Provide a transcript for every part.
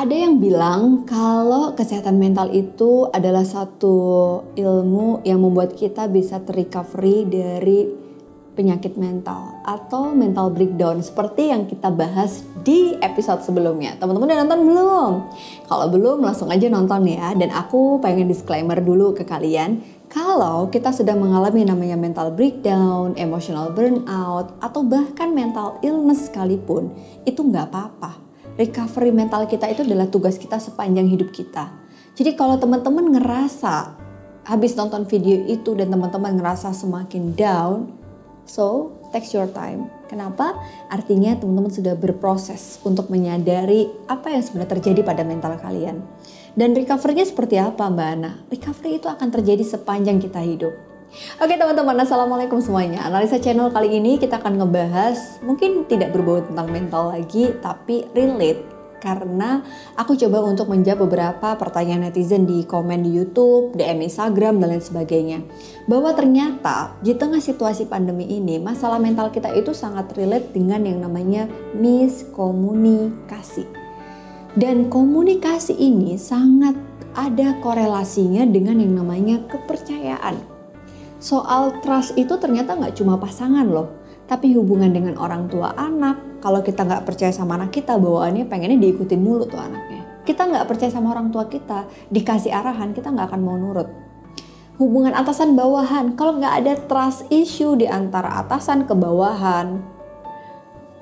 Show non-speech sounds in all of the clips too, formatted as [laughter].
Ada yang bilang kalau kesehatan mental itu adalah satu ilmu yang membuat kita bisa terrecovery dari penyakit mental atau mental breakdown seperti yang kita bahas di episode sebelumnya. Teman-teman udah nonton belum? Kalau belum langsung aja nonton ya. Dan aku pengen disclaimer dulu ke kalian. Kalau kita sudah mengalami namanya mental breakdown, emotional burnout, atau bahkan mental illness sekalipun, itu nggak apa-apa recovery mental kita itu adalah tugas kita sepanjang hidup kita. Jadi kalau teman-teman ngerasa habis nonton video itu dan teman-teman ngerasa semakin down, so take your time. Kenapa? Artinya teman-teman sudah berproses untuk menyadari apa yang sebenarnya terjadi pada mental kalian. Dan recovery-nya seperti apa Mbak Ana? Recovery itu akan terjadi sepanjang kita hidup. Oke teman-teman, Assalamualaikum semuanya. Analisa channel kali ini kita akan ngebahas mungkin tidak berbau tentang mental lagi, tapi relate karena aku coba untuk menjawab beberapa pertanyaan netizen di komen di YouTube, DM Instagram, dan lain sebagainya. Bahwa ternyata di tengah situasi pandemi ini, masalah mental kita itu sangat relate dengan yang namanya miskomunikasi. Dan komunikasi ini sangat ada korelasinya dengan yang namanya kepercayaan soal trust itu ternyata nggak cuma pasangan loh, tapi hubungan dengan orang tua anak. Kalau kita nggak percaya sama anak kita, bawaannya pengennya diikutin mulu tuh anaknya. Kita nggak percaya sama orang tua kita, dikasih arahan kita nggak akan mau nurut. Hubungan atasan bawahan, kalau nggak ada trust issue di antara atasan ke bawahan,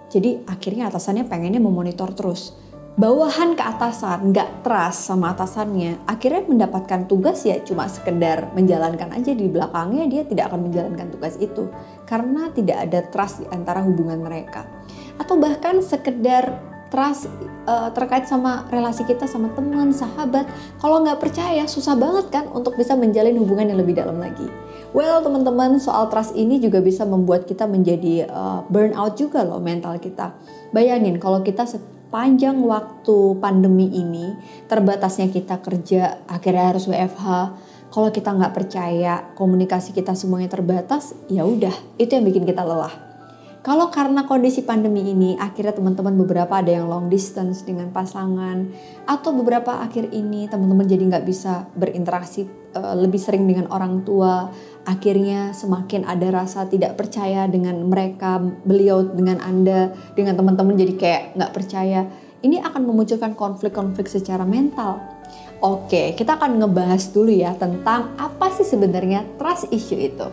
jadi akhirnya atasannya pengennya memonitor terus bawahan ke atasan nggak trust sama atasannya akhirnya mendapatkan tugas ya cuma sekedar menjalankan aja di belakangnya dia tidak akan menjalankan tugas itu karena tidak ada trust di antara hubungan mereka. Atau bahkan sekedar trust uh, terkait sama relasi kita sama teman sahabat kalau nggak percaya susah banget kan untuk bisa menjalin hubungan yang lebih dalam lagi. Well teman-teman soal trust ini juga bisa membuat kita menjadi uh, burnout juga loh mental kita. Bayangin kalau kita panjang waktu pandemi ini terbatasnya kita kerja akhirnya harus WFH kalau kita nggak percaya komunikasi kita semuanya terbatas ya udah itu yang bikin kita lelah. Kalau karena kondisi pandemi ini akhirnya teman-teman beberapa ada yang long distance dengan pasangan atau beberapa akhir ini teman-teman jadi nggak bisa berinteraksi uh, lebih sering dengan orang tua akhirnya semakin ada rasa tidak percaya dengan mereka beliau dengan anda dengan teman-teman jadi kayak nggak percaya ini akan memunculkan konflik-konflik secara mental Oke, kita akan ngebahas dulu ya tentang apa sih sebenarnya trust issue itu.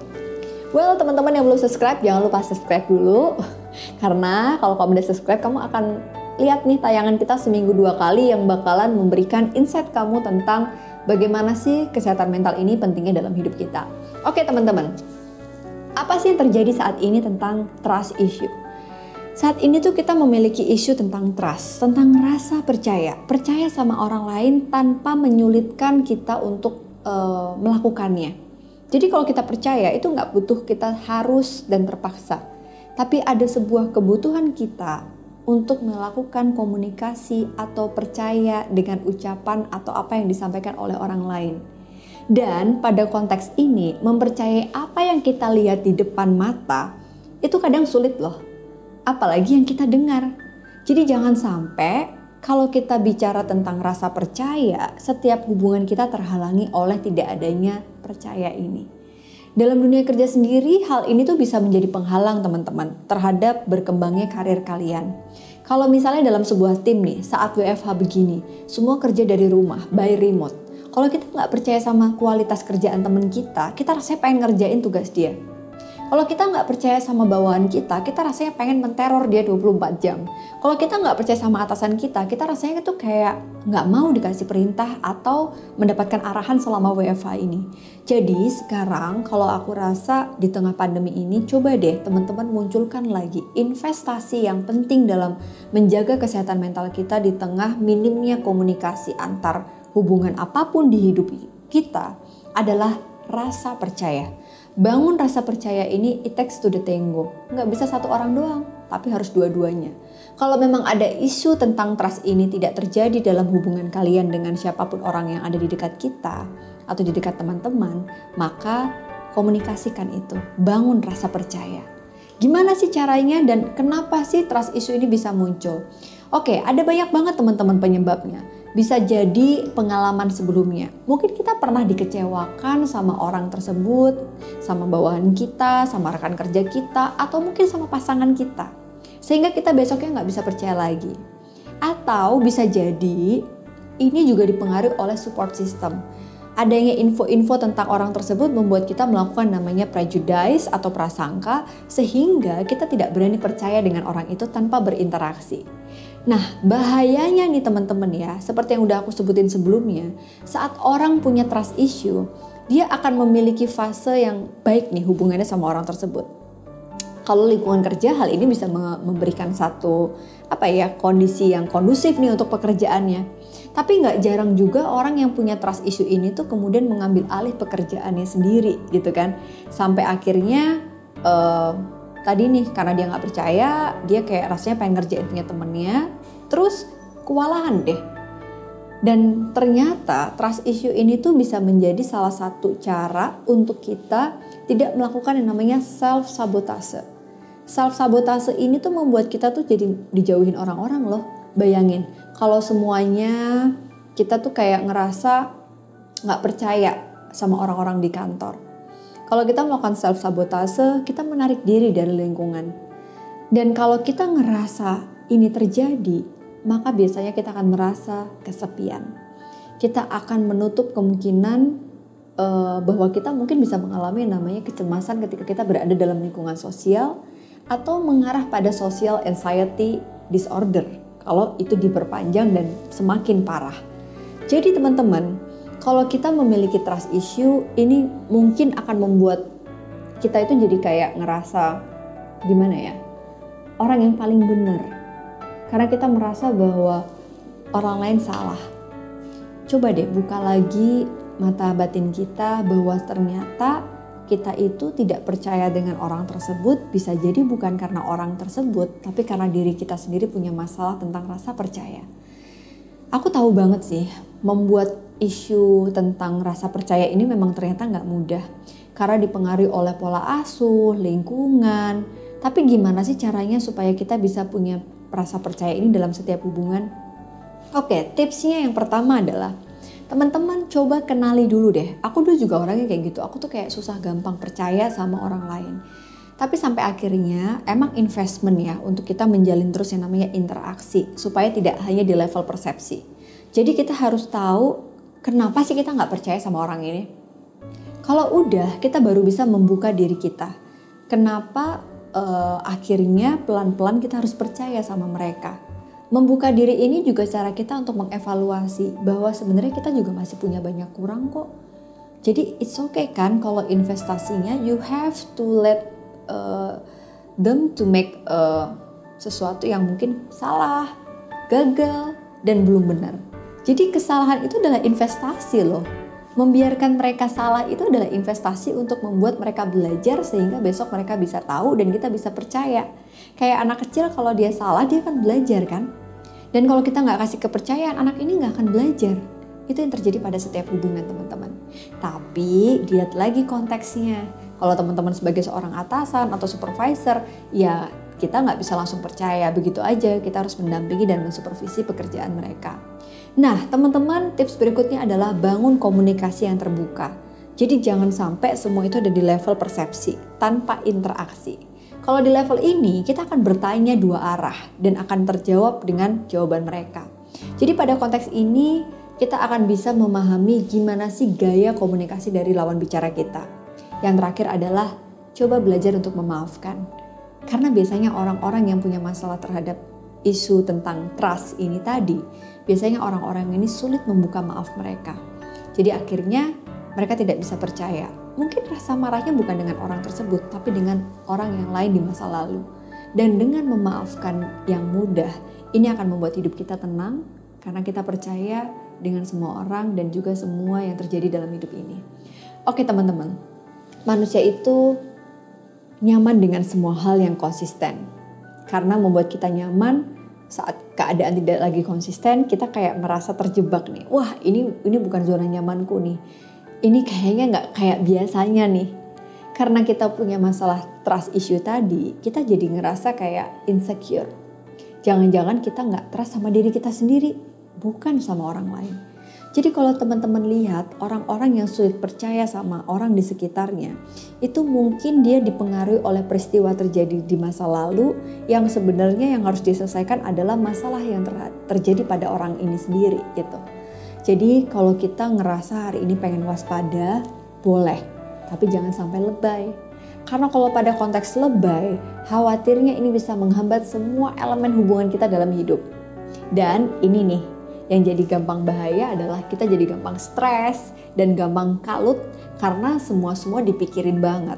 Well, teman-teman yang belum subscribe, jangan lupa subscribe dulu. [laughs] Karena kalau kamu udah subscribe, kamu akan lihat nih tayangan kita seminggu dua kali yang bakalan memberikan insight kamu tentang bagaimana sih kesehatan mental ini pentingnya dalam hidup kita. Oke teman-teman, apa sih yang terjadi saat ini tentang trust issue? Saat ini tuh kita memiliki isu tentang trust, tentang rasa percaya, percaya sama orang lain tanpa menyulitkan kita untuk uh, melakukannya. Jadi kalau kita percaya itu nggak butuh kita harus dan terpaksa, tapi ada sebuah kebutuhan kita untuk melakukan komunikasi atau percaya dengan ucapan atau apa yang disampaikan oleh orang lain. Dan pada konteks ini, mempercayai apa yang kita lihat di depan mata itu kadang sulit loh. Apalagi yang kita dengar. Jadi jangan sampai kalau kita bicara tentang rasa percaya, setiap hubungan kita terhalangi oleh tidak adanya percaya ini. Dalam dunia kerja sendiri, hal ini tuh bisa menjadi penghalang teman-teman terhadap berkembangnya karir kalian. Kalau misalnya dalam sebuah tim nih, saat WFH begini, semua kerja dari rumah, by remote. Kalau kita nggak percaya sama kualitas kerjaan teman kita, kita rasanya pengen ngerjain tugas dia. Kalau kita nggak percaya sama bawahan kita, kita rasanya pengen menteror dia 24 jam. Kalau kita nggak percaya sama atasan kita, kita rasanya itu kayak nggak mau dikasih perintah atau mendapatkan arahan selama WFH ini. Jadi sekarang kalau aku rasa di tengah pandemi ini, coba deh teman-teman munculkan lagi investasi yang penting dalam menjaga kesehatan mental kita di tengah minimnya komunikasi antar hubungan apa pun di hidup kita adalah rasa percaya bangun rasa percaya ini it takes to the tango. Nggak bisa satu orang doang, tapi harus dua-duanya. Kalau memang ada isu tentang trust ini tidak terjadi dalam hubungan kalian dengan siapa pun orang yang ada di dekat kita atau di dekat teman-teman, maka komunikasikan itu. Bangun rasa percaya. Gimana sih caranya dan kenapa sih trust issue ini bisa muncul? Oke, ada banyak banget teman-teman penyebabnya. Bisa jadi pengalaman sebelumnya. Mungkin kita pernah dikecewakan sama orang tersebut, sama bawahan kita, sama rekan kerja kita, atau mungkin sama pasangan kita. Sehingga kita besoknya nggak bisa percaya lagi. Atau bisa jadi ini juga dipengaruhi oleh support system adanya info-info tentang orang tersebut membuat kita melakukan namanya prejudice atau prasangka sehingga kita tidak berani percaya dengan orang itu tanpa berinteraksi. Nah, bahayanya nih teman-teman ya, seperti yang udah aku sebutin sebelumnya, saat orang punya trust issue, dia akan memiliki fase yang baik nih hubungannya sama orang tersebut. Kalau lingkungan kerja hal ini bisa memberikan satu apa ya kondisi yang kondusif nih untuk pekerjaannya tapi nggak jarang juga orang yang punya trust issue ini tuh kemudian mengambil alih pekerjaannya sendiri gitu kan. Sampai akhirnya uh, tadi nih karena dia nggak percaya, dia kayak rasanya pengen ngerjain punya temennya, terus kewalahan deh. Dan ternyata trust issue ini tuh bisa menjadi salah satu cara untuk kita tidak melakukan yang namanya self sabotase. Self sabotase ini tuh membuat kita tuh jadi dijauhin orang-orang loh. Bayangin, kalau semuanya kita tuh kayak ngerasa nggak percaya sama orang-orang di kantor. Kalau kita melakukan self sabotase, kita menarik diri dari lingkungan. Dan kalau kita ngerasa ini terjadi, maka biasanya kita akan merasa kesepian. Kita akan menutup kemungkinan uh, bahwa kita mungkin bisa mengalami yang namanya kecemasan ketika kita berada dalam lingkungan sosial atau mengarah pada social anxiety disorder kalau itu diperpanjang dan semakin parah. Jadi teman-teman, kalau kita memiliki trust issue, ini mungkin akan membuat kita itu jadi kayak ngerasa gimana ya, orang yang paling benar. Karena kita merasa bahwa orang lain salah. Coba deh buka lagi mata batin kita bahwa ternyata kita itu tidak percaya dengan orang tersebut bisa jadi bukan karena orang tersebut, tapi karena diri kita sendiri punya masalah tentang rasa percaya. Aku tahu banget sih, membuat isu tentang rasa percaya ini memang ternyata nggak mudah. Karena dipengaruhi oleh pola asuh, lingkungan. Tapi gimana sih caranya supaya kita bisa punya rasa percaya ini dalam setiap hubungan? Oke, tipsnya yang pertama adalah teman-teman coba kenali dulu deh. Aku dulu juga orangnya kayak gitu. Aku tuh kayak susah gampang percaya sama orang lain. Tapi sampai akhirnya emang investment ya untuk kita menjalin terus yang namanya interaksi supaya tidak hanya di level persepsi. Jadi kita harus tahu kenapa sih kita nggak percaya sama orang ini. Kalau udah kita baru bisa membuka diri kita. Kenapa uh, akhirnya pelan-pelan kita harus percaya sama mereka membuka diri ini juga cara kita untuk mengevaluasi bahwa sebenarnya kita juga masih punya banyak kurang kok. Jadi it's okay kan kalau investasinya you have to let uh, them to make uh, sesuatu yang mungkin salah, gagal dan belum benar. Jadi kesalahan itu adalah investasi loh. Membiarkan mereka salah itu adalah investasi untuk membuat mereka belajar sehingga besok mereka bisa tahu dan kita bisa percaya. Kayak anak kecil kalau dia salah dia akan belajar kan. Dan kalau kita nggak kasih kepercayaan anak ini nggak akan belajar. Itu yang terjadi pada setiap hubungan teman-teman. Tapi lihat lagi konteksnya. Kalau teman-teman sebagai seorang atasan atau supervisor, ya kita nggak bisa langsung percaya begitu aja. Kita harus mendampingi dan mensupervisi pekerjaan mereka. Nah, teman-teman, tips berikutnya adalah bangun komunikasi yang terbuka. Jadi jangan sampai semua itu ada di level persepsi tanpa interaksi. Kalau di level ini kita akan bertanya dua arah dan akan terjawab dengan jawaban mereka. Jadi pada konteks ini kita akan bisa memahami gimana sih gaya komunikasi dari lawan bicara kita. Yang terakhir adalah coba belajar untuk memaafkan. Karena biasanya orang-orang yang punya masalah terhadap isu tentang trust ini tadi, biasanya orang-orang ini sulit membuka maaf mereka. Jadi akhirnya mereka tidak bisa percaya. Mungkin rasa marahnya bukan dengan orang tersebut, tapi dengan orang yang lain di masa lalu. Dan dengan memaafkan yang mudah, ini akan membuat hidup kita tenang karena kita percaya dengan semua orang dan juga semua yang terjadi dalam hidup ini. Oke teman-teman, manusia itu nyaman dengan semua hal yang konsisten. Karena membuat kita nyaman, saat keadaan tidak lagi konsisten kita kayak merasa terjebak nih. Wah ini ini bukan zona nyamanku nih. Ini kayaknya nggak kayak biasanya nih. Karena kita punya masalah trust issue tadi kita jadi ngerasa kayak insecure. Jangan-jangan kita nggak trust sama diri kita sendiri, bukan sama orang lain. Jadi kalau teman-teman lihat orang-orang yang sulit percaya sama orang di sekitarnya, itu mungkin dia dipengaruhi oleh peristiwa terjadi di masa lalu yang sebenarnya yang harus diselesaikan adalah masalah yang ter terjadi pada orang ini sendiri gitu. Jadi kalau kita ngerasa hari ini pengen waspada, boleh, tapi jangan sampai lebay. Karena kalau pada konteks lebay, khawatirnya ini bisa menghambat semua elemen hubungan kita dalam hidup. Dan ini nih, yang jadi gampang bahaya adalah kita jadi gampang stres dan gampang kalut karena semua-semua dipikirin banget.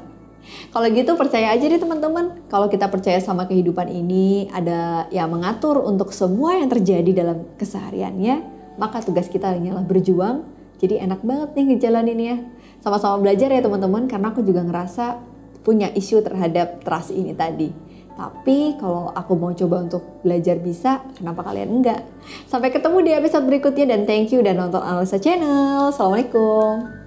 Kalau gitu percaya aja deh teman-teman, kalau kita percaya sama kehidupan ini ada yang mengatur untuk semua yang terjadi dalam kesehariannya, maka tugas kita hanyalah berjuang. Jadi enak banget nih ngejalaninnya. Sama-sama belajar ya teman-teman, karena aku juga ngerasa punya isu terhadap trust ini tadi. Tapi kalau aku mau coba untuk belajar bisa, kenapa kalian enggak? Sampai ketemu di episode berikutnya dan thank you dan nonton Analisa Channel. Assalamualaikum.